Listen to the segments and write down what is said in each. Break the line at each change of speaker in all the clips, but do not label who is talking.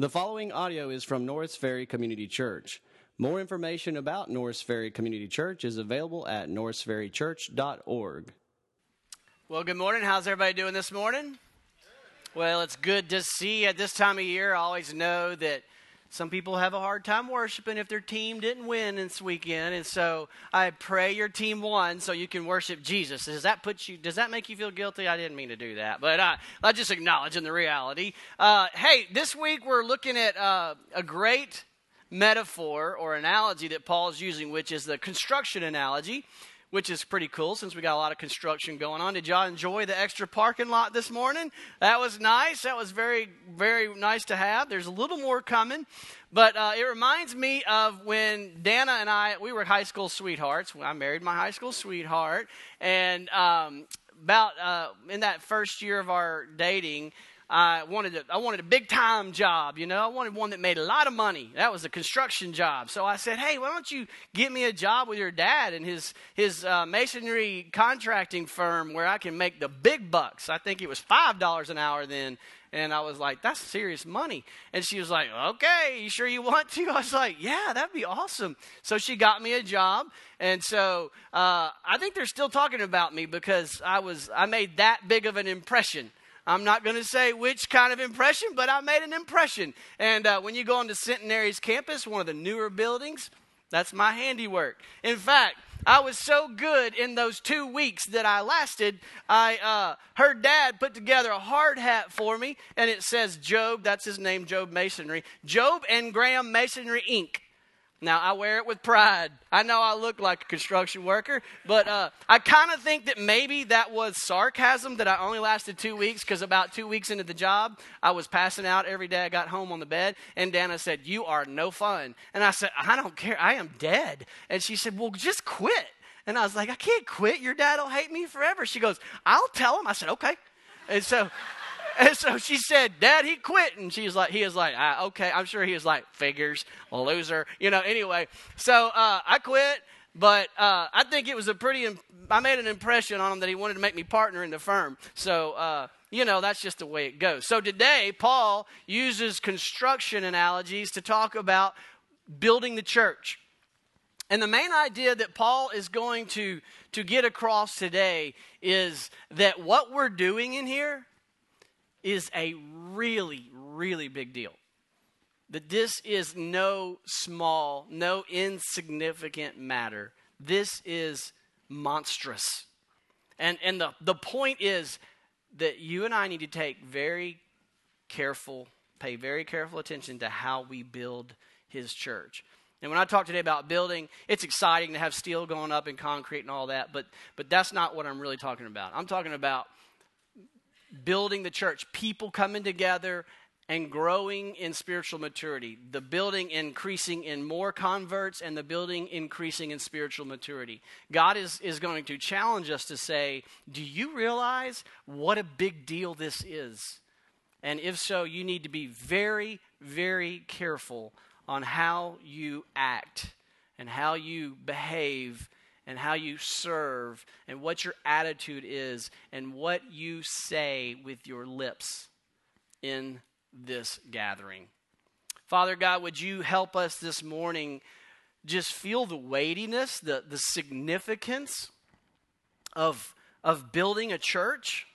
The following audio is from Norris Ferry Community Church. More information about Norris Ferry Community Church is available at norrisferrychurch.org.
Well, good morning. How's everybody doing this morning? Well, it's good to see you at this time of year. I always know that some people have a hard time worshiping if their team didn't win this weekend, and so I pray your team won so you can worship Jesus. Does that put you? Does that make you feel guilty? I didn't mean to do that, but I, I just acknowledging the reality. Uh, hey, this week we're looking at uh, a great metaphor or analogy that Paul's using, which is the construction analogy which is pretty cool since we got a lot of construction going on. Did y'all enjoy the extra parking lot this morning? That was nice. That was very, very nice to have. There's a little more coming. But uh, it reminds me of when Dana and I, we were high school sweethearts. I married my high school sweetheart. And um, about uh, in that first year of our dating, I wanted a, I wanted a big time job, you know. I wanted one that made a lot of money. That was a construction job. So I said, "Hey, why don't you get me a job with your dad and his his uh, masonry contracting firm where I can make the big bucks?" I think it was five dollars an hour then. And I was like, that's serious money. And she was like, okay, you sure you want to? I was like, yeah, that'd be awesome. So she got me a job. And so uh, I think they're still talking about me because I was I made that big of an impression I'm not going to say which kind of impression, but I made an impression. And uh, when you go onto Centenary's campus, one of the newer buildings, that's my handiwork. In fact, I was so good in those two weeks that I lasted. I uh, heard Dad put together a hard hat for me, and it says Job. That's his name, Job Masonry. Job and Graham Masonry Inc. Now, I wear it with pride. I know I look like a construction worker, but uh, I kind of think that maybe that was sarcasm that I only lasted two weeks because about two weeks into the job, I was passing out every day I got home on the bed. And Dana said, You are no fun. And I said, I don't care. I am dead. And she said, Well, just quit. And I was like, I can't quit. Your dad will hate me forever. She goes, I'll tell him. I said, Okay. And so and so she said, Dad, he quit. And she's like, he is like, ah, okay. I'm sure he was like, figures, loser. You know, anyway. So uh, I quit, but uh, I think it was a pretty, I made an impression on him that he wanted to make me partner in the firm. So, uh, you know, that's just the way it goes. So today, Paul uses construction analogies to talk about building the church. And the main idea that Paul is going to, to get across today is that what we're doing in here is a really, really big deal. That this is no small, no insignificant matter. This is monstrous. And, and the, the point is that you and I need to take very careful, pay very careful attention to how we build his church. And when I talk today about building, it's exciting to have steel going up and concrete and all that, but, but that's not what I'm really talking about. I'm talking about building the church, people coming together and growing in spiritual maturity, the building increasing in more converts and the building increasing in spiritual maturity. God is, is going to challenge us to say, Do you realize what a big deal this is? And if so, you need to be very, very careful on how you act and how you behave and how you serve and what your attitude is and what you say with your lips in this gathering. Father God, would you help us this morning just feel the weightiness, the, the significance of, of building a church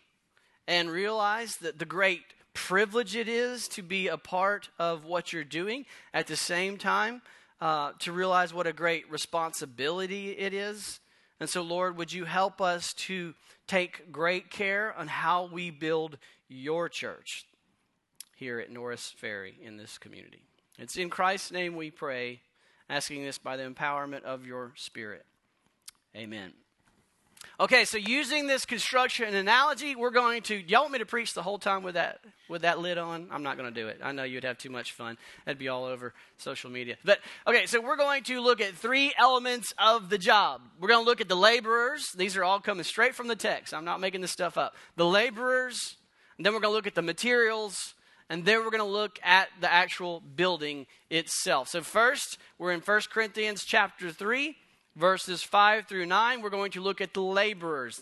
and realize that the great privilege it is to be a part of what you're doing at the same time uh, to realize what a great responsibility it is. And so, Lord, would you help us to take great care on how we build your church here at Norris Ferry in this community? It's in Christ's name we pray, asking this by the empowerment of your Spirit. Amen. Okay, so using this construction analogy, we're going to. Y'all want me to preach the whole time with that with that lid on? I'm not going to do it. I know you'd have too much fun. That'd be all over social media. But okay, so we're going to look at three elements of the job. We're going to look at the laborers. These are all coming straight from the text. I'm not making this stuff up. The laborers. Then we're going to look at the materials. And then we're going to look at the actual building itself. So first, we're in 1 Corinthians chapter 3 verses 5 through 9, we're going to look at the laborers.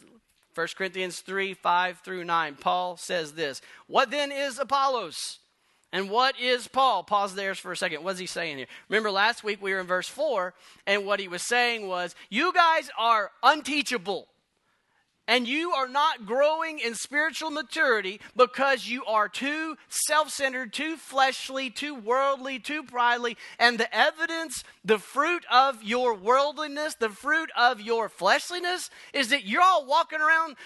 1 Corinthians 3 5 through 9. Paul says this What then is Apollos? And what is Paul? Pause there for a second. What's he saying here? Remember last week we were in verse 4, and what he was saying was, You guys are unteachable. And you are not growing in spiritual maturity because you are too self centered, too fleshly, too worldly, too pridely. And the evidence, the fruit of your worldliness, the fruit of your fleshliness, is that you're all walking around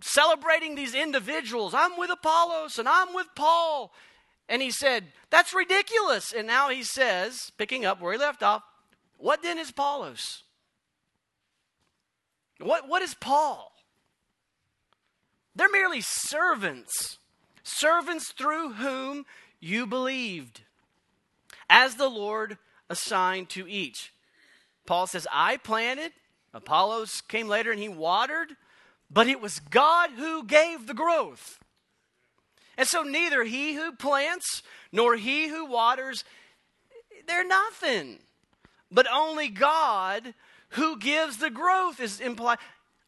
celebrating these individuals. I'm with Apollos and I'm with Paul. And he said, That's ridiculous. And now he says, picking up where he left off, What then is Apollos? What, what is Paul? They're merely servants, servants through whom you believed, as the Lord assigned to each. Paul says, I planted, Apollos came later and he watered, but it was God who gave the growth. And so neither he who plants nor he who waters, they're nothing. But only God who gives the growth is implied.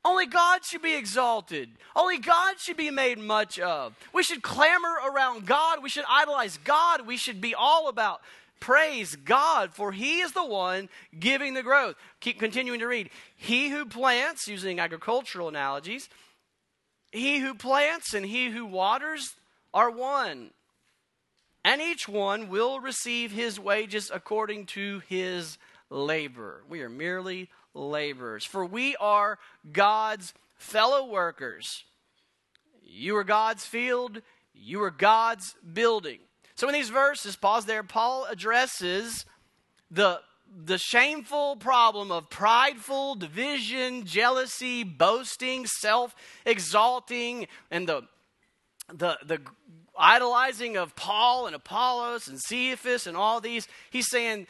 Only God should be exalted. Only God should be made much of. We should clamor around God. We should idolize God. We should be all about praise God, for He is the one giving the growth. Keep continuing to read. He who plants, using agricultural analogies, he who plants and he who waters are one. And each one will receive his wages according to his labor. We are merely laborers, for we are God's fellow workers. You are God's field, you are God's building. So in these verses, pause there, Paul addresses the the shameful problem of prideful division, jealousy, boasting, self exalting, and the, the, the idolizing of Paul and Apollos and Cephas and all these. He's saying,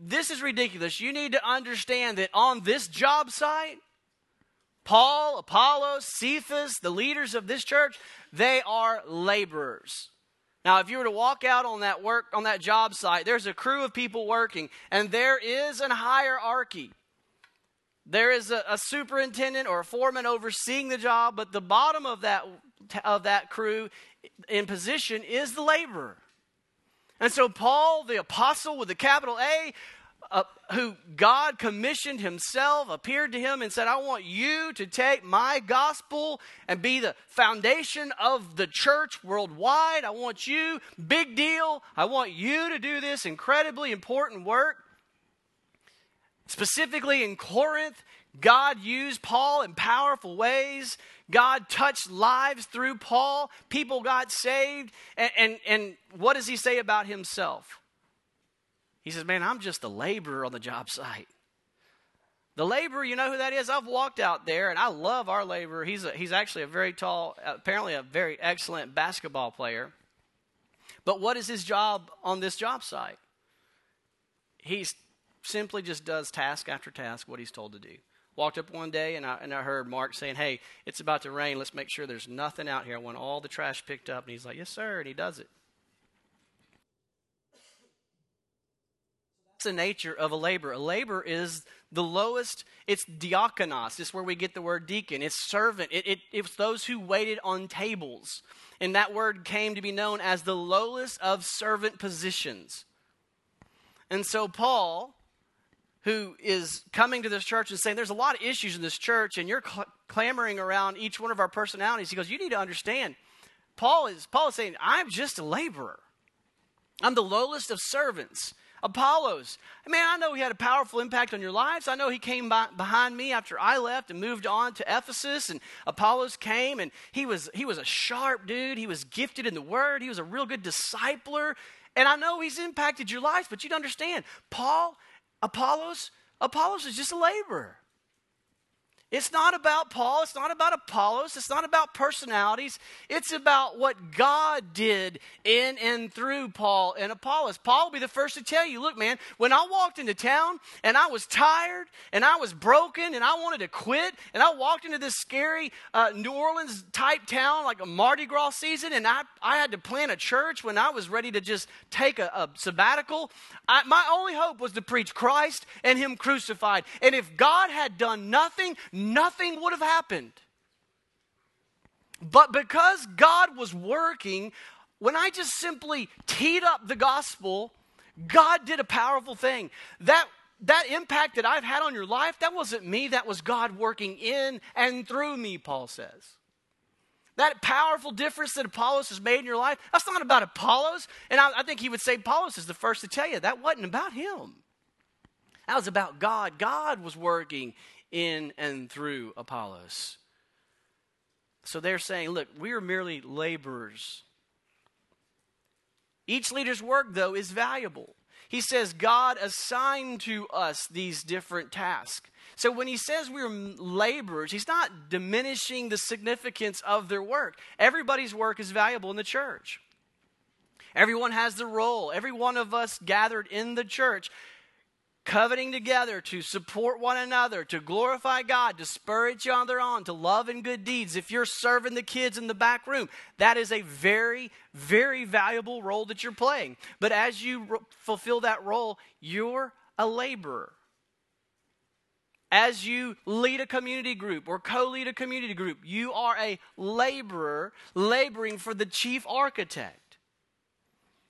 This is ridiculous. You need to understand that on this job site, Paul, Apollos, Cephas, the leaders of this church, they are laborers. Now, if you were to walk out on that work on that job site, there's a crew of people working, and there is an hierarchy. There is a, a superintendent or a foreman overseeing the job, but the bottom of that of that crew in position is the laborer. And so Paul, the apostle with the capital A, uh, who God commissioned himself, appeared to him and said, I want you to take my gospel and be the foundation of the church worldwide. I want you, big deal, I want you to do this incredibly important work. Specifically in Corinth, God used Paul in powerful ways. God touched lives through Paul. People got saved. And, and, and what does he say about himself? He says, Man, I'm just a laborer on the job site. The laborer, you know who that is? I've walked out there and I love our laborer. He's, a, he's actually a very tall, apparently a very excellent basketball player. But what is his job on this job site? He simply just does task after task what he's told to do. Walked up one day and I, and I heard Mark saying, Hey, it's about to rain. Let's make sure there's nothing out here. I want all the trash picked up. And he's like, Yes, sir. And he does it. That's the nature of a labor. A labor is the lowest, it's diakonos. It's where we get the word deacon. It's servant. It, it, it's those who waited on tables. And that word came to be known as the lowest of servant positions. And so, Paul, who is coming to this church and saying, There's a lot of issues in this church, and you're cl- clamoring around each one of our personalities, he goes, You need to understand. Paul is, Paul is saying, I'm just a laborer. I'm the lowest of servants. Apollos. Man, I know he had a powerful impact on your lives. I know he came by, behind me after I left and moved on to Ephesus, and Apollos came, and he was he was a sharp dude. He was gifted in the word. He was a real good discipler, and I know he's impacted your lives. But you'd understand, Paul, Apollos, Apollos is just a laborer. It's not about Paul. It's not about Apollos. It's not about personalities. It's about what God did in and through Paul and Apollos. Paul will be the first to tell you look, man, when I walked into town and I was tired and I was broken and I wanted to quit and I walked into this scary uh, New Orleans type town like a Mardi Gras season and I, I had to plant a church when I was ready to just take a, a sabbatical, I, my only hope was to preach Christ and Him crucified. And if God had done nothing, nothing would have happened. But because God was working when I just simply teed up the gospel, God did a powerful thing. That that impact that I've had on your life, that wasn't me, that was God working in and through me, Paul says. That powerful difference that Apollos has made in your life, that's not about Apollos. And I, I think he would say Apollos is the first to tell you that wasn't about him. That was about God. God was working in and through Apollos. So they're saying, look, we are merely laborers. Each leader's work, though, is valuable. He says God assigned to us these different tasks. So when he says we're laborers, he's not diminishing the significance of their work. Everybody's work is valuable in the church. Everyone has the role. Every one of us gathered in the church coveting together to support one another, to glorify God, to spur each other on, to love and good deeds. If you're serving the kids in the back room, that is a very, very valuable role that you're playing. But as you fulfill that role, you're a laborer. As you lead a community group or co lead a community group, you are a laborer laboring for the chief architect.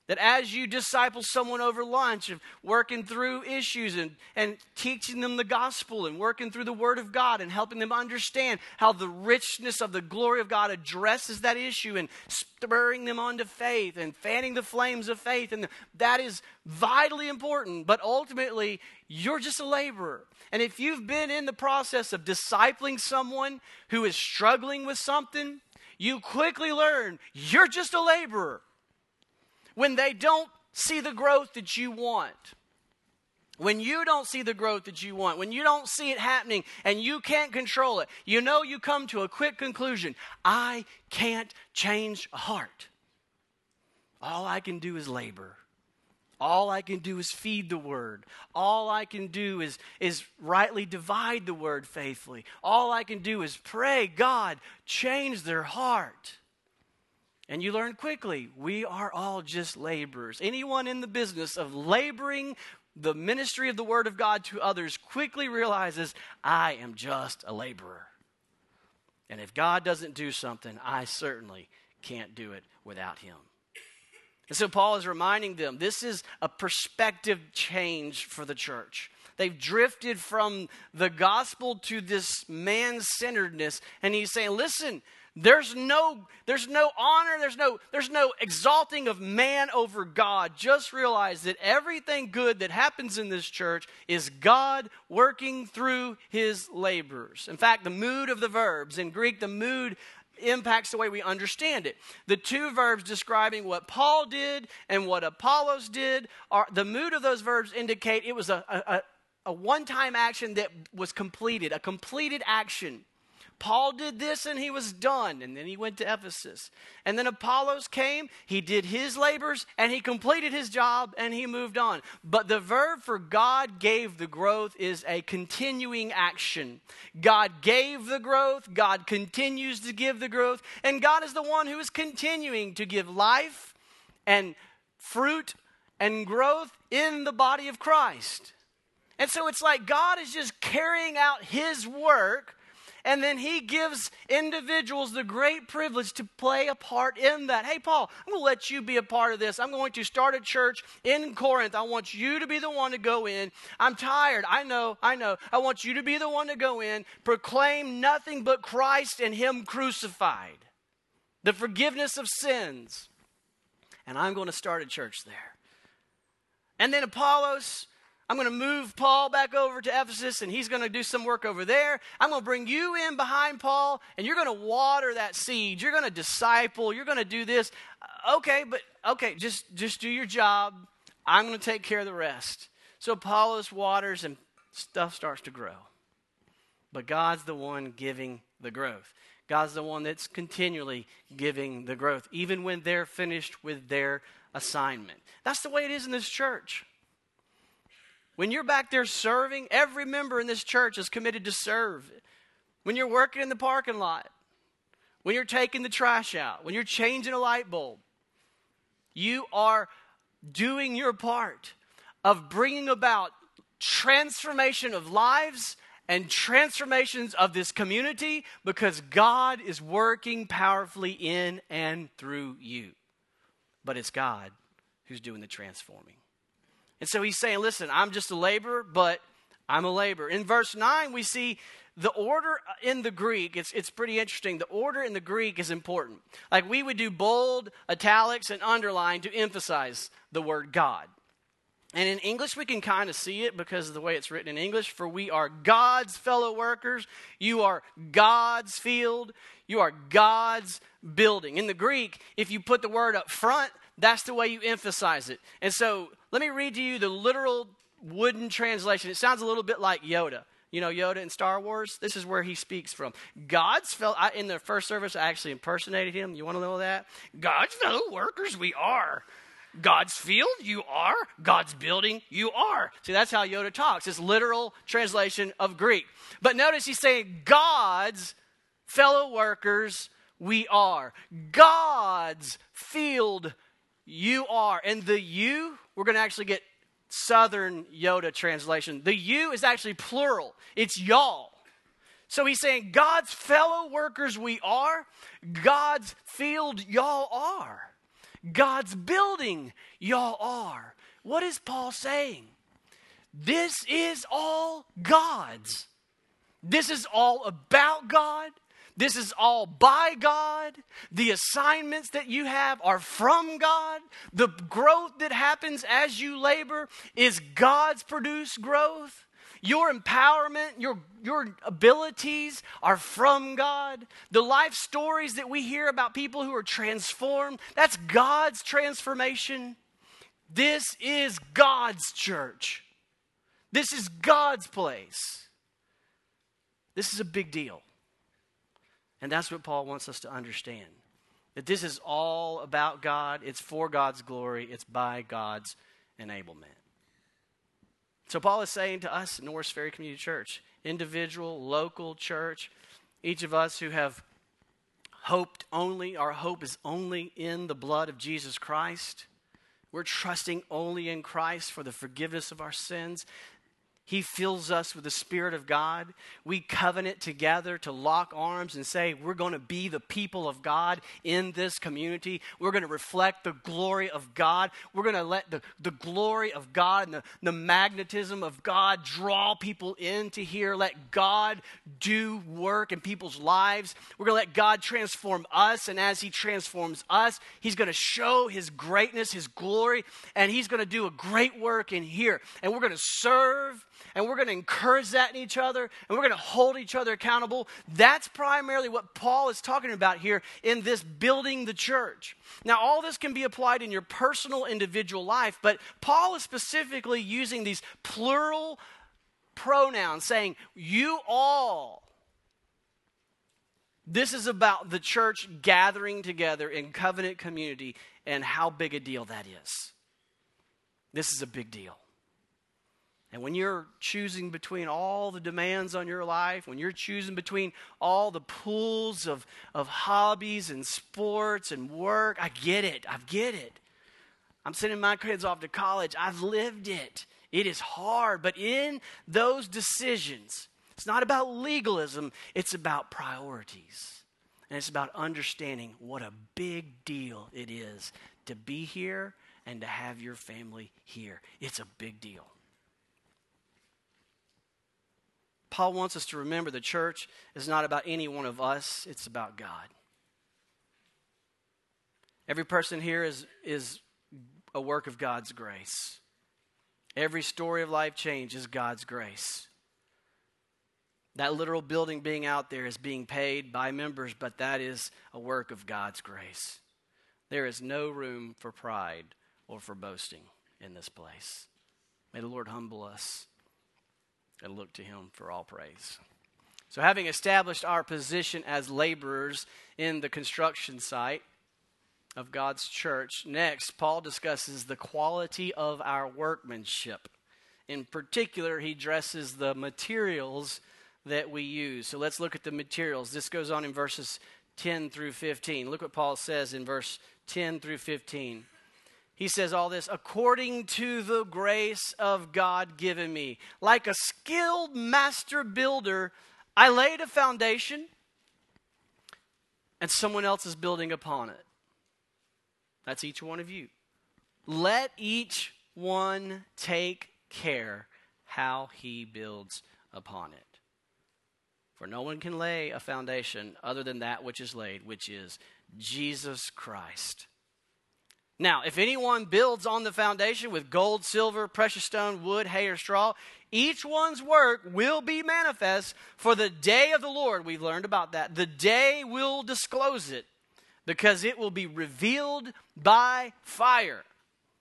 That as you disciple someone over lunch, of working through issues and, and teaching them the gospel and working through the Word of God and helping them understand how the richness of the glory of God addresses that issue and spurring them on to faith and fanning the flames of faith. And that is vitally important. But ultimately, you're just a laborer. And if you've been in the process of discipling someone who is struggling with something, you quickly learn you're just a laborer when they don't see the growth that you want, when you don't see the growth that you want, when you don't see it happening and you can't control it, you know you come to a quick conclusion I can't change a heart. All I can do is labor. All I can do is feed the word. All I can do is, is rightly divide the word faithfully. All I can do is pray, God, change their heart. And you learn quickly, we are all just laborers. Anyone in the business of laboring the ministry of the Word of God to others quickly realizes, I am just a laborer. And if God doesn't do something, I certainly can't do it without Him. And so Paul is reminding them this is a perspective change for the church. They've drifted from the gospel to this man centeredness. And he's saying, listen, there's no, there's no honor, there's no, there's no exalting of man over God. Just realize that everything good that happens in this church is God working through his laborers. In fact, the mood of the verbs, in Greek, the mood impacts the way we understand it. The two verbs describing what Paul did and what Apollos did are the mood of those verbs indicate it was a, a, a one time action that was completed, a completed action. Paul did this and he was done. And then he went to Ephesus. And then Apollos came, he did his labors, and he completed his job and he moved on. But the verb for God gave the growth is a continuing action. God gave the growth, God continues to give the growth, and God is the one who is continuing to give life and fruit and growth in the body of Christ. And so it's like God is just carrying out his work and then he gives individuals the great privilege to play a part in that. Hey, Paul, I'm going to let you be a part of this. I'm going to start a church in Corinth. I want you to be the one to go in. I'm tired. I know, I know. I want you to be the one to go in, proclaim nothing but Christ and Him crucified, the forgiveness of sins. And I'm going to start a church there. And then Apollos I'm going to move Paul back over to Ephesus and he's going to do some work over there. I'm going to bring you in behind Paul and you're going to water that seed. You're going to disciple. You're going to do this. Uh, okay, but okay, just just do your job. I'm going to take care of the rest. So Apollos waters and stuff starts to grow. But God's the one giving the growth. God's the one that's continually giving the growth, even when they're finished with their assignment. That's the way it is in this church. When you're back there serving, every member in this church is committed to serve. When you're working in the parking lot, when you're taking the trash out, when you're changing a light bulb, you are doing your part of bringing about transformation of lives and transformations of this community because God is working powerfully in and through you. but it's God who's doing the transforming. And so he's saying, listen, I'm just a laborer, but I'm a laborer. In verse 9, we see the order in the Greek, it's, it's pretty interesting. The order in the Greek is important. Like we would do bold, italics, and underline to emphasize the word God. And in English, we can kind of see it because of the way it's written in English. For we are God's fellow workers. You are God's field. You are God's building. In the Greek, if you put the word up front, that's the way you emphasize it. And so let me read to you the literal wooden translation. It sounds a little bit like Yoda. You know, Yoda in Star Wars? This is where he speaks from. God's fellow, in the first service, I actually impersonated him. You want to know that? God's fellow workers, we are. God's field, you are. God's building, you are. See, that's how Yoda talks. It's literal translation of Greek. But notice he's saying, God's fellow workers, we are. God's field, you are. And the you, we're going to actually get Southern Yoda translation. The you is actually plural, it's y'all. So he's saying, God's fellow workers we are, God's field y'all are. God's building, y'all are. What is Paul saying? This is all God's. This is all about God. This is all by God. The assignments that you have are from God. The growth that happens as you labor is God's produced growth. Your empowerment, your, your abilities are from God. The life stories that we hear about people who are transformed, that's God's transformation. This is God's church. This is God's place. This is a big deal. And that's what Paul wants us to understand. That this is all about God, it's for God's glory, it's by God's enablement. So, Paul is saying to us, Norris Ferry Community Church, individual, local church, each of us who have hoped only, our hope is only in the blood of Jesus Christ. We're trusting only in Christ for the forgiveness of our sins. He fills us with the Spirit of God. We covenant together to lock arms and say, We're going to be the people of God in this community. We're going to reflect the glory of God. We're going to let the, the glory of God and the, the magnetism of God draw people into here. Let God do work in people's lives. We're going to let God transform us. And as He transforms us, He's going to show His greatness, His glory, and He's going to do a great work in here. And we're going to serve and we're going to encourage that in each other and we're going to hold each other accountable. That's primarily what Paul is talking about here in this building the church. Now, all this can be applied in your personal, individual life, but Paul is specifically using these plural pronouns, saying, You all. This is about the church gathering together in covenant community and how big a deal that is. This is a big deal. And when you're choosing between all the demands on your life, when you're choosing between all the pools of, of hobbies and sports and work, I get it. I get it. I'm sending my kids off to college. I've lived it. It is hard. But in those decisions, it's not about legalism, it's about priorities. And it's about understanding what a big deal it is to be here and to have your family here. It's a big deal. Paul wants us to remember the church is not about any one of us, it's about God. Every person here is, is a work of God's grace. Every story of life change is God's grace. That literal building being out there is being paid by members, but that is a work of God's grace. There is no room for pride or for boasting in this place. May the Lord humble us and look to him for all praise. So, having established our position as laborers in the construction site of God's church, next, Paul discusses the quality of our workmanship. In particular, he addresses the materials that we use. So, let's look at the materials. This goes on in verses 10 through 15. Look what Paul says in verse 10 through 15 he says all this according to the grace of God given me. Like a skilled master builder, I laid a foundation and someone else is building upon it. That's each one of you. Let each one take care how he builds upon it. For no one can lay a foundation other than that which is laid, which is Jesus Christ. Now, if anyone builds on the foundation with gold, silver, precious stone, wood, hay, or straw, each one's work will be manifest for the day of the Lord. We've learned about that. The day will disclose it because it will be revealed by fire.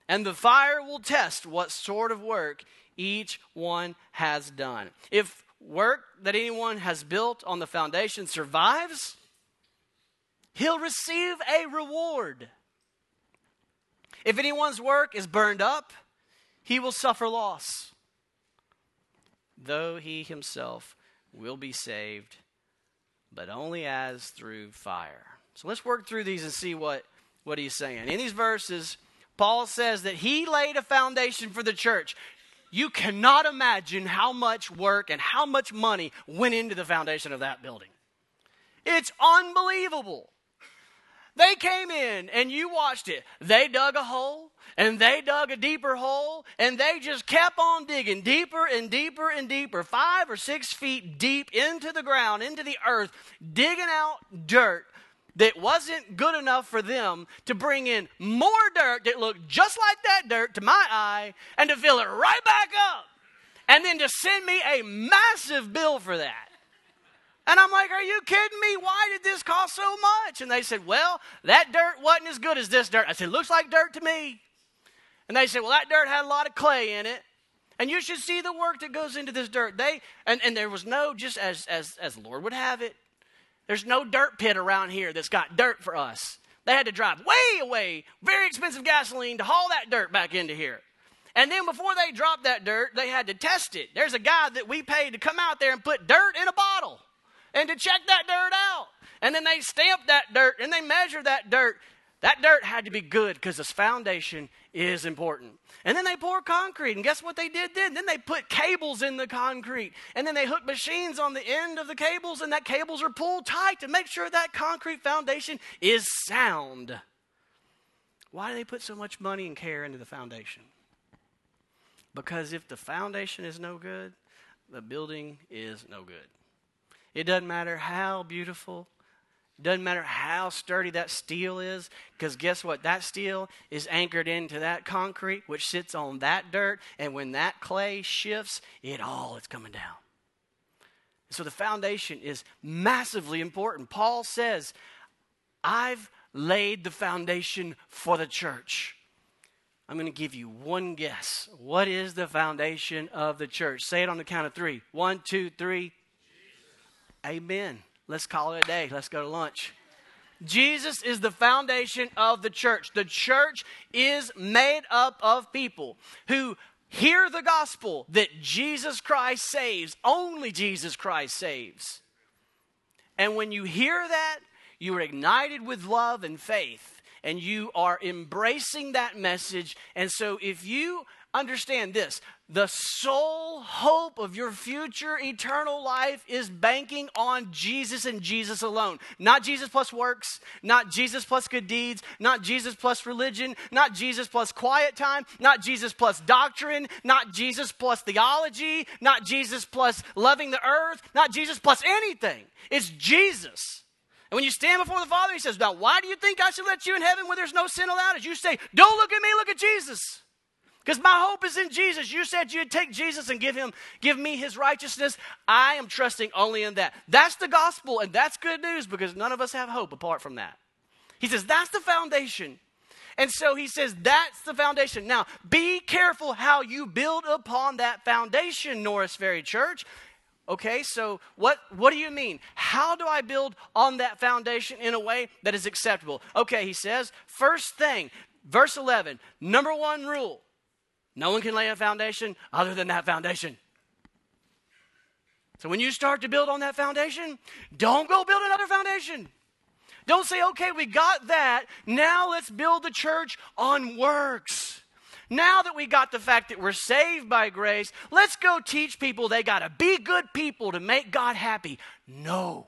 And the fire will test what sort of work each one has done. If work that anyone has built on the foundation survives, he'll receive a reward. If anyone's work is burned up, he will suffer loss, though he himself will be saved, but only as through fire. So let's work through these and see what, what he's saying. In these verses, Paul says that he laid a foundation for the church. You cannot imagine how much work and how much money went into the foundation of that building. It's unbelievable. They came in and you watched it. They dug a hole and they dug a deeper hole and they just kept on digging deeper and deeper and deeper, five or six feet deep into the ground, into the earth, digging out dirt that wasn't good enough for them to bring in more dirt that looked just like that dirt to my eye and to fill it right back up and then to send me a massive bill for that. And I'm like, Are you kidding me? Why did this cost so much? And they said, Well, that dirt wasn't as good as this dirt. I said, Looks like dirt to me. And they said, Well, that dirt had a lot of clay in it. And you should see the work that goes into this dirt. They and, and there was no just as as as Lord would have it. There's no dirt pit around here that's got dirt for us. They had to drive way away, very expensive gasoline to haul that dirt back into here. And then before they dropped that dirt, they had to test it. There's a guy that we paid to come out there and put dirt in a bottle and to check that dirt out. And then they stamp that dirt and they measure that dirt. That dirt had to be good because this foundation is important. And then they pour concrete. And guess what they did then? Then they put cables in the concrete. And then they hook machines on the end of the cables, and that cables are pulled tight to make sure that concrete foundation is sound. Why do they put so much money and care into the foundation? Because if the foundation is no good, the building is no good. It doesn't matter how beautiful, it doesn't matter how sturdy that steel is, because guess what? That steel is anchored into that concrete, which sits on that dirt, and when that clay shifts, it all is coming down. So the foundation is massively important. Paul says, I've laid the foundation for the church. I'm going to give you one guess. What is the foundation of the church? Say it on the count of three. One, two, three. Amen. Let's call it a day. Let's go to lunch. Jesus is the foundation of the church. The church is made up of people who hear the gospel that Jesus Christ saves, only Jesus Christ saves. And when you hear that, you are ignited with love and faith, and you are embracing that message. And so, if you understand this the sole hope of your future eternal life is banking on Jesus and Jesus alone. Not Jesus plus works, not Jesus plus good deeds, not Jesus plus religion, not Jesus plus quiet time, not Jesus plus doctrine, not Jesus plus theology, not Jesus plus loving the earth, not Jesus plus anything. It's Jesus. And when you stand before the Father, He says, Now, why do you think I should let you in heaven when there's no sin allowed? As you say, Don't look at me, look at Jesus. Because my hope is in Jesus. You said you'd take Jesus and give him, give me his righteousness. I am trusting only in that. That's the gospel, and that's good news because none of us have hope apart from that. He says that's the foundation. And so he says that's the foundation. Now, be careful how you build upon that foundation, Norris Ferry Church. Okay, so what, what do you mean? How do I build on that foundation in a way that is acceptable? Okay, he says, first thing, verse 11, number one rule no one can lay a foundation other than that foundation. So when you start to build on that foundation, don't go build another foundation. Don't say, okay, we got that. Now let's build the church on works. Now that we got the fact that we're saved by grace, let's go teach people they got to be good people to make God happy. No,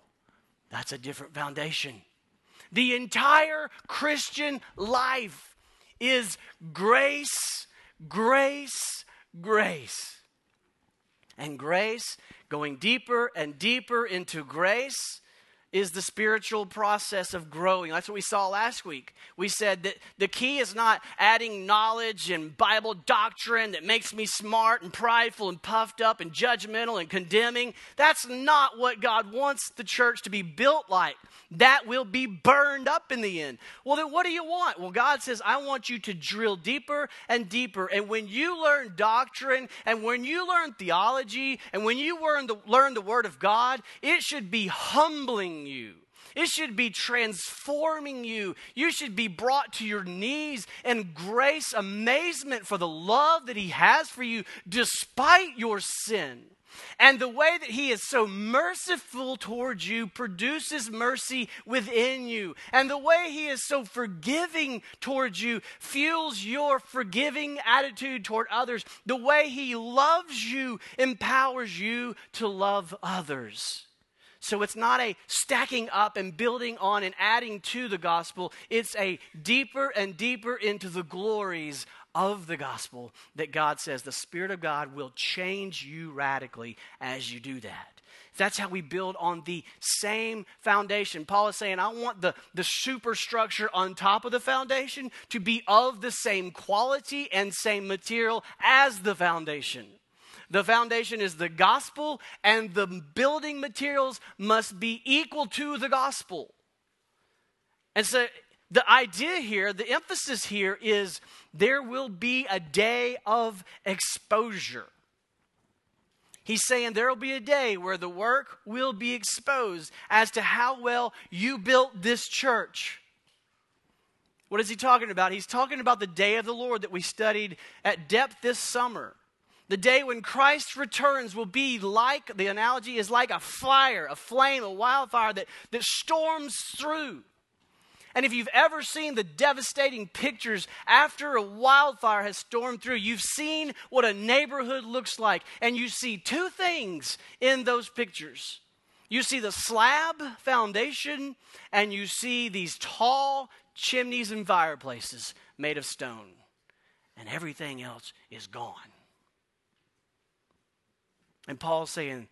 that's a different foundation. The entire Christian life is grace, grace, grace. And grace, going deeper and deeper into grace, is the spiritual process of growing. That's what we saw last week. We said that the key is not adding knowledge and Bible doctrine that makes me smart and prideful and puffed up and judgmental and condemning. That's not what God wants the church to be built like. That will be burned up in the end. Well, then what do you want? Well, God says, I want you to drill deeper and deeper. And when you learn doctrine and when you learn theology and when you learn the, learn the Word of God, it should be humbling you. It should be transforming you. You should be brought to your knees in grace, amazement for the love that He has for you despite your sin. And the way that He is so merciful towards you produces mercy within you. And the way He is so forgiving towards you fuels your forgiving attitude toward others. The way He loves you empowers you to love others. So it's not a stacking up and building on and adding to the gospel. It's a deeper and deeper into the glories of the gospel that God says the Spirit of God will change you radically as you do that. That's how we build on the same foundation. Paul is saying, I want the, the superstructure on top of the foundation to be of the same quality and same material as the foundation. The foundation is the gospel, and the building materials must be equal to the gospel. And so the idea here, the emphasis here is there will be a day of exposure. He's saying there will be a day where the work will be exposed as to how well you built this church. What is he talking about? He's talking about the day of the Lord that we studied at depth this summer. The day when Christ returns will be like, the analogy is like a fire, a flame, a wildfire that, that storms through. And if you've ever seen the devastating pictures after a wildfire has stormed through, you've seen what a neighborhood looks like. And you see two things in those pictures you see the slab foundation, and you see these tall chimneys and fireplaces made of stone. And everything else is gone. And Paul's saying,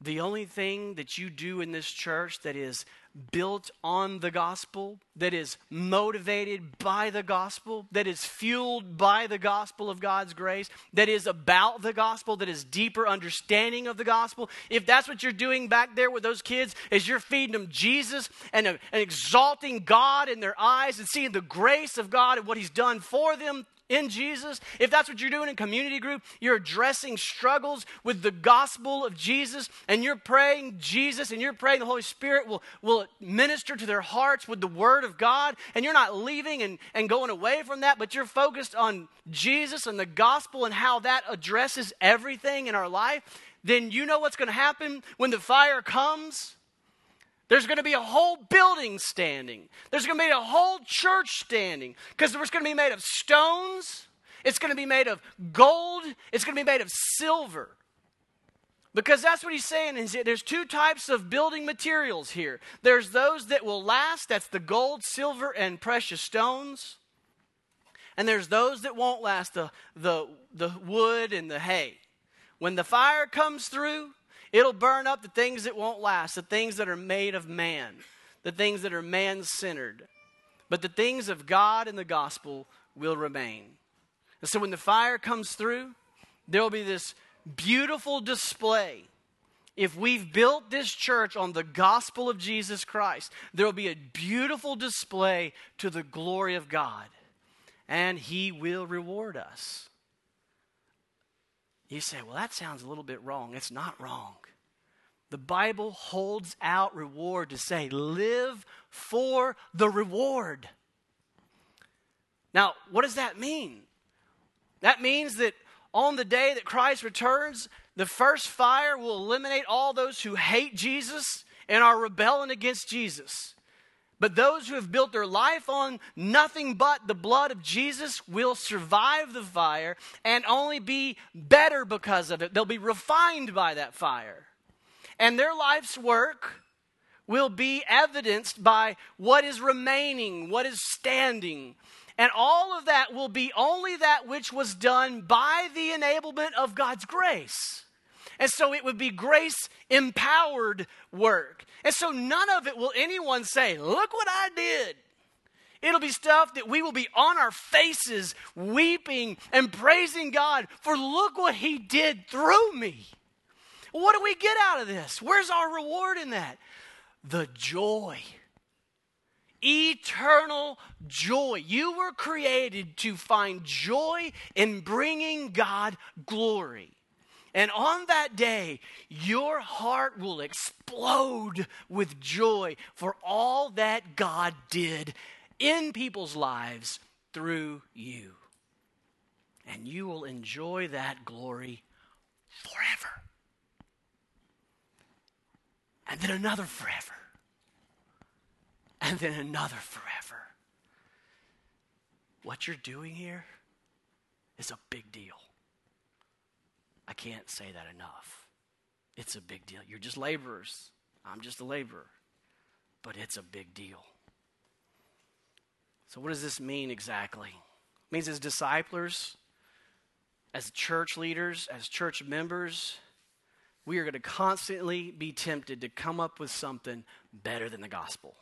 the only thing that you do in this church that is built on the gospel, that is motivated by the gospel, that is fueled by the gospel of God's grace, that is about the gospel, that is deeper understanding of the gospel, if that's what you're doing back there with those kids, is you're feeding them Jesus and, uh, and exalting God in their eyes and seeing the grace of God and what He's done for them in Jesus, if that's what you're doing in community group, you're addressing struggles with the gospel of Jesus, and you're praying Jesus, and you're praying the Holy Spirit will, will minister to their hearts with the Word of God, and you're not leaving and, and going away from that, but you're focused on Jesus and the gospel and how that addresses everything in our life, then you know what's going to happen when the fire comes? There's going to be a whole building standing. There's going to be a whole church standing because it's going to be made of stones. It's going to be made of gold. It's going to be made of silver. Because that's what he's saying. Is there's two types of building materials here. There's those that will last, that's the gold, silver, and precious stones. And there's those that won't last, the, the, the wood and the hay. When the fire comes through, It'll burn up the things that won't last, the things that are made of man, the things that are man centered. But the things of God and the gospel will remain. And so when the fire comes through, there will be this beautiful display. If we've built this church on the gospel of Jesus Christ, there will be a beautiful display to the glory of God, and He will reward us. You say, well, that sounds a little bit wrong. It's not wrong. The Bible holds out reward to say, live for the reward. Now, what does that mean? That means that on the day that Christ returns, the first fire will eliminate all those who hate Jesus and are rebelling against Jesus. But those who have built their life on nothing but the blood of Jesus will survive the fire and only be better because of it. They'll be refined by that fire. And their life's work will be evidenced by what is remaining, what is standing. And all of that will be only that which was done by the enablement of God's grace. And so it would be grace empowered work. And so none of it will anyone say, Look what I did. It'll be stuff that we will be on our faces, weeping and praising God for look what He did through me. What do we get out of this? Where's our reward in that? The joy. Eternal joy. You were created to find joy in bringing God glory. And on that day, your heart will explode with joy for all that God did in people's lives through you. And you will enjoy that glory forever. And then another forever. And then another forever. What you're doing here is a big deal. I can't say that enough. It's a big deal. You're just laborers. I'm just a laborer. But it's a big deal. So, what does this mean exactly? It means as disciplers, as church leaders, as church members, we are going to constantly be tempted to come up with something better than the gospel.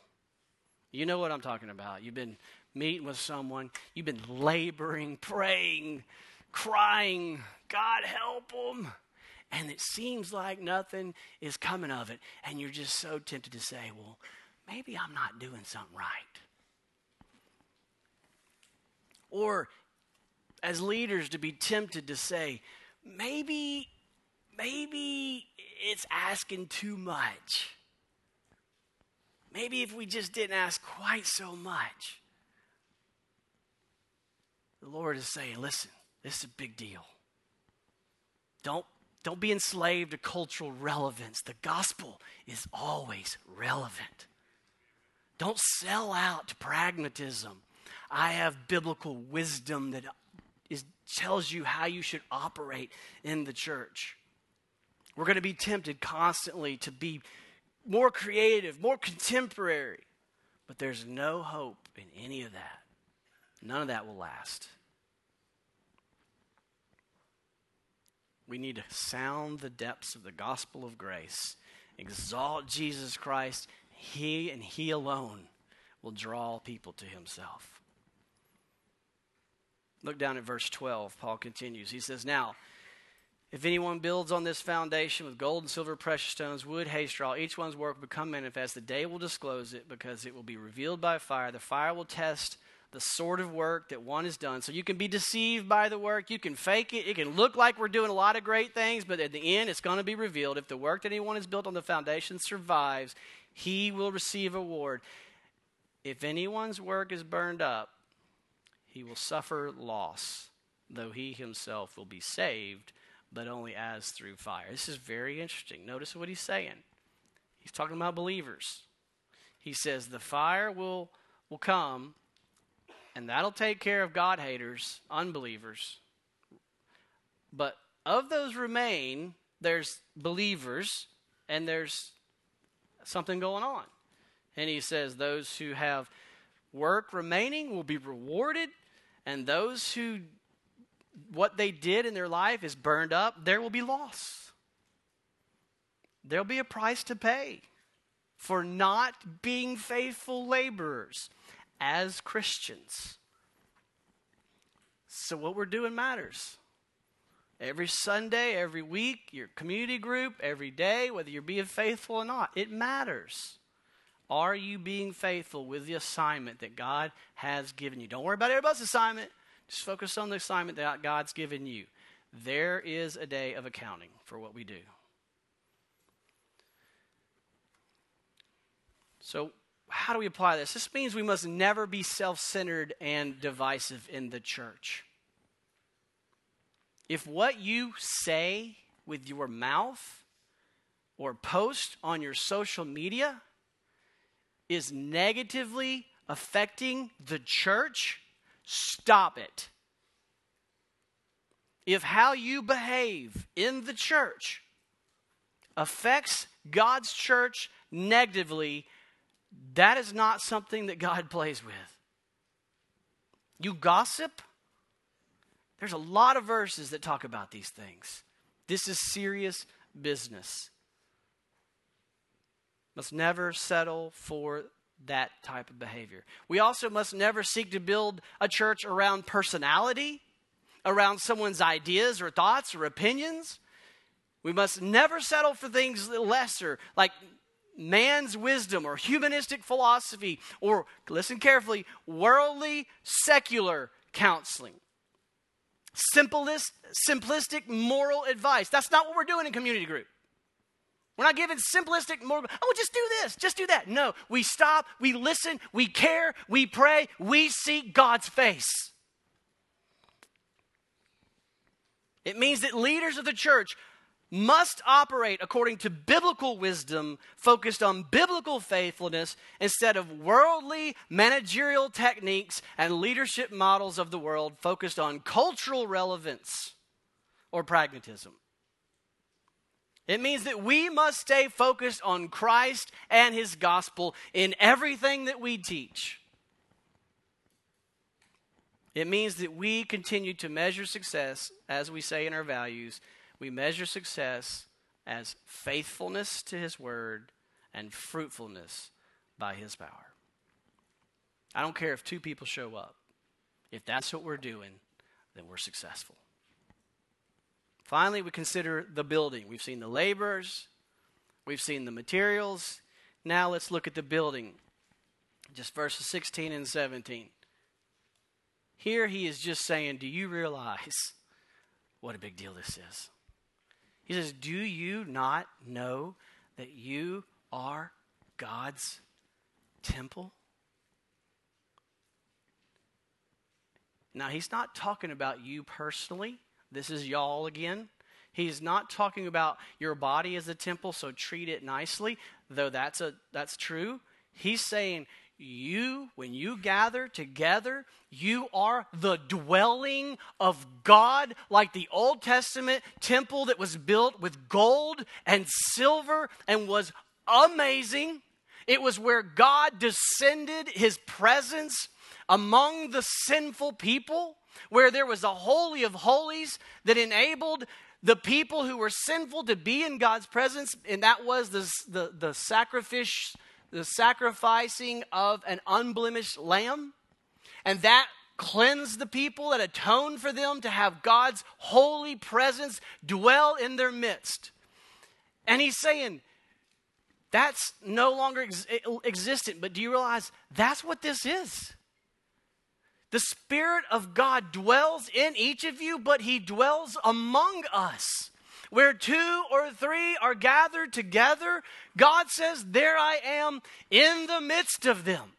You know what I'm talking about. You've been meeting with someone, you've been laboring, praying, crying, God help them. And it seems like nothing is coming of it. And you're just so tempted to say, well, maybe I'm not doing something right. Or as leaders to be tempted to say, maybe, maybe it's asking too much. Maybe if we just didn't ask quite so much. The Lord is saying, listen, this is a big deal. Don't, don't be enslaved to cultural relevance. The gospel is always relevant. Don't sell out to pragmatism. I have biblical wisdom that is, tells you how you should operate in the church. We're going to be tempted constantly to be more creative, more contemporary, but there's no hope in any of that. None of that will last. We need to sound the depths of the gospel of grace, exalt Jesus Christ. He and He alone will draw people to Himself. Look down at verse 12. Paul continues. He says, Now, if anyone builds on this foundation with gold and silver, precious stones, wood, hay, straw, each one's work will become manifest. The day will disclose it because it will be revealed by fire. The fire will test the sort of work that one has done. So you can be deceived by the work. You can fake it. It can look like we're doing a lot of great things, but at the end, it's going to be revealed. If the work that anyone has built on the foundation survives, he will receive reward. If anyone's work is burned up, he will suffer loss, though he himself will be saved, but only as through fire. This is very interesting. Notice what he's saying. He's talking about believers. He says the fire will will come and that'll take care of God haters, unbelievers. But of those remain, there's believers and there's something going on. And he says those who have work remaining will be rewarded and those who what they did in their life is burned up, there will be loss. There'll be a price to pay for not being faithful laborers as Christians. So, what we're doing matters. Every Sunday, every week, your community group, every day, whether you're being faithful or not, it matters. Are you being faithful with the assignment that God has given you? Don't worry about everybody's assignment. Just focus on the assignment that God's given you. There is a day of accounting for what we do. So, how do we apply this? This means we must never be self centered and divisive in the church. If what you say with your mouth or post on your social media is negatively affecting the church, stop it. If how you behave in the church affects God's church negatively, that is not something that God plays with. You gossip? There's a lot of verses that talk about these things. This is serious business. Must never settle for that type of behavior. We also must never seek to build a church around personality, around someone's ideas or thoughts or opinions. We must never settle for things lesser, like man's wisdom or humanistic philosophy or, listen carefully, worldly secular counseling. Simplest, simplistic moral advice. That's not what we're doing in community group. We're not giving simplistic moral, oh, just do this, just do that. No, we stop, we listen, we care, we pray, we seek God's face. It means that leaders of the church must operate according to biblical wisdom, focused on biblical faithfulness instead of worldly managerial techniques and leadership models of the world focused on cultural relevance or pragmatism. It means that we must stay focused on Christ and his gospel in everything that we teach. It means that we continue to measure success, as we say in our values, we measure success as faithfulness to His Word and fruitfulness by His power. I don't care if two people show up. If that's what we're doing, then we're successful. Finally, we consider the building. We've seen the laborers, we've seen the materials. Now let's look at the building. Just verses 16 and 17. Here he is just saying, Do you realize what a big deal this is? He says, Do you not know that you are God's temple? Now, he's not talking about you personally. This is y'all again. He's not talking about your body as a temple, so treat it nicely, though that's, a, that's true. He's saying you, when you gather together, you are the dwelling of God, like the Old Testament temple that was built with gold and silver and was amazing. It was where God descended his presence among the sinful people, where there was a holy of holies that enabled the people who were sinful to be in God's presence, and that was the, the, the sacrifice the sacrificing of an unblemished lamb. And that cleansed the people, that atoned for them to have God's holy presence dwell in their midst. And he's saying, that's no longer ex- existent, but do you realize that's what this is? The Spirit of God dwells in each of you, but He dwells among us. Where two or three are gathered together, God says, There I am in the midst of them.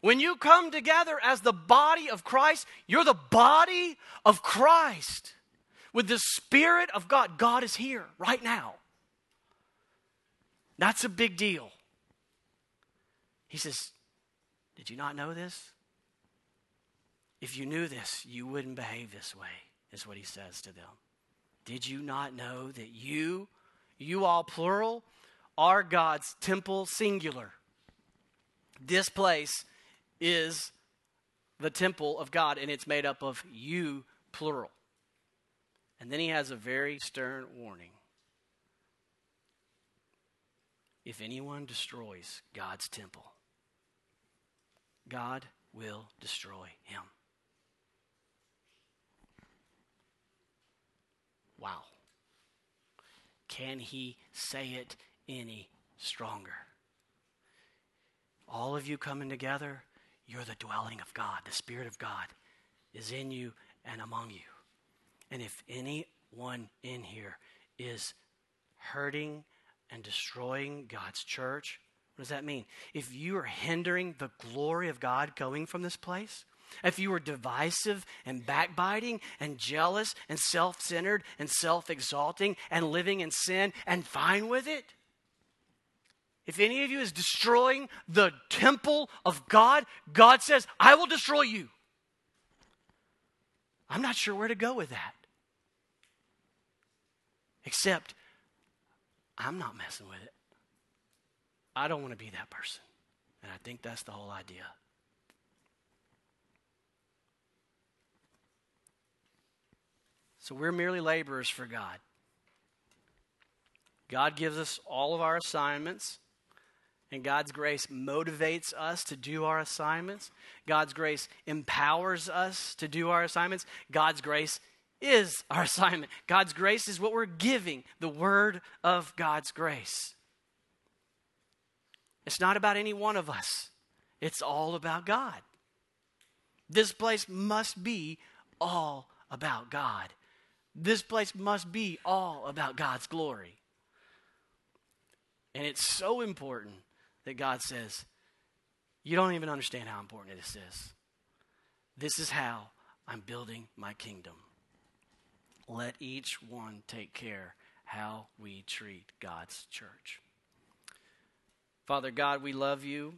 When you come together as the body of Christ, you're the body of Christ. With the Spirit of God, God is here right now. That's a big deal. He says, Did you not know this? If you knew this, you wouldn't behave this way, is what he says to them. Did you not know that you, you all plural, are God's temple singular? This place is the temple of God, and it's made up of you plural. And then he has a very stern warning. If anyone destroys God's temple, God will destroy him. Wow. Can he say it any stronger? All of you coming together, you're the dwelling of God. The Spirit of God is in you and among you. And if anyone in here is hurting and destroying God's church, what does that mean? If you are hindering the glory of God going from this place, if you were divisive and backbiting and jealous and self centered and self exalting and living in sin and fine with it, if any of you is destroying the temple of God, God says, I will destroy you. I'm not sure where to go with that. Except I'm not messing with it. I don't want to be that person. And I think that's the whole idea. So we're merely laborers for God. God gives us all of our assignments, and God's grace motivates us to do our assignments. God's grace empowers us to do our assignments. God's grace is our assignment. God's grace is what we're giving, the word of God's grace. It's not about any one of us, it's all about God. This place must be all about God. This place must be all about God's glory. And it's so important that God says, You don't even understand how important this is. This is how I'm building my kingdom. Let each one take care how we treat God's church. Father God, we love you,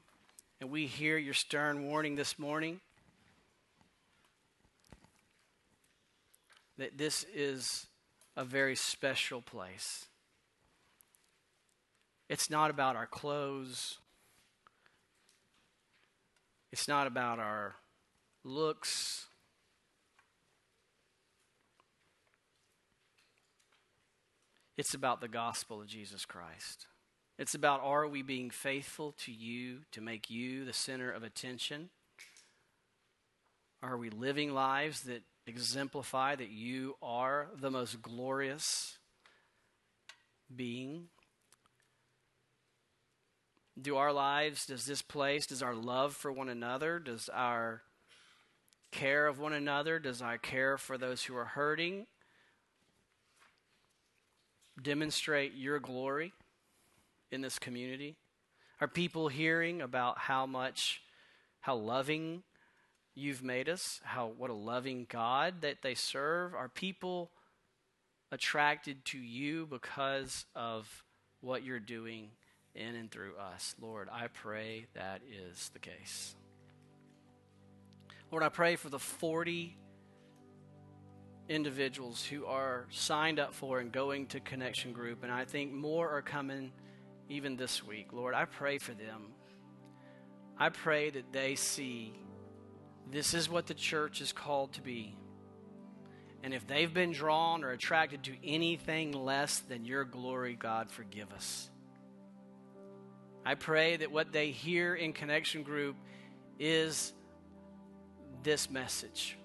and we hear your stern warning this morning that this is a very special place. It's not about our clothes. It's not about our looks. It's about the gospel of Jesus Christ. It's about are we being faithful to you to make you the center of attention? Are we living lives that exemplify that you are the most glorious being? Do our lives, does this place, does our love for one another, does our care of one another, does our care for those who are hurting demonstrate your glory in this community? Are people hearing about how much, how loving you've made us, how what a loving God that they serve? Are people attracted to you because of what you're doing in and through us? Lord, I pray that is the case. Lord, I pray for the 40 individuals who are signed up for and going to Connection Group, and I think more are coming even this week. Lord, I pray for them. I pray that they see this is what the church is called to be. And if they've been drawn or attracted to anything less than your glory, God, forgive us. I pray that what they hear in Connection Group is this message.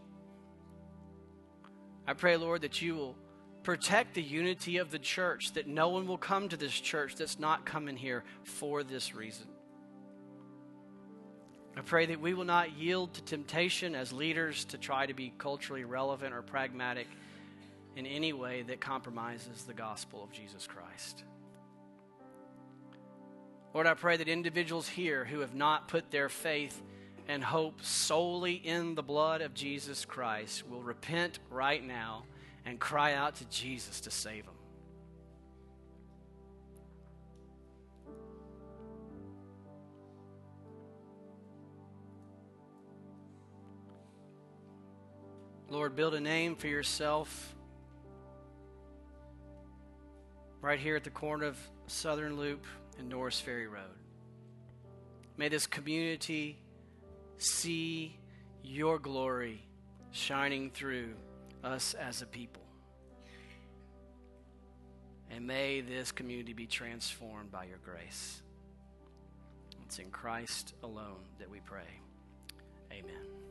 I pray, Lord, that you will protect the unity of the church, that no one will come to this church that's not coming here for this reason. I pray that we will not yield to temptation as leaders to try to be culturally relevant or pragmatic in any way that compromises the gospel of Jesus Christ. Lord, I pray that individuals here who have not put their faith and hope solely in the blood of Jesus Christ will repent right now and cry out to Jesus to save them. Lord, build a name for yourself right here at the corner of Southern Loop and Norris Ferry Road. May this community see your glory shining through us as a people. And may this community be transformed by your grace. It's in Christ alone that we pray. Amen.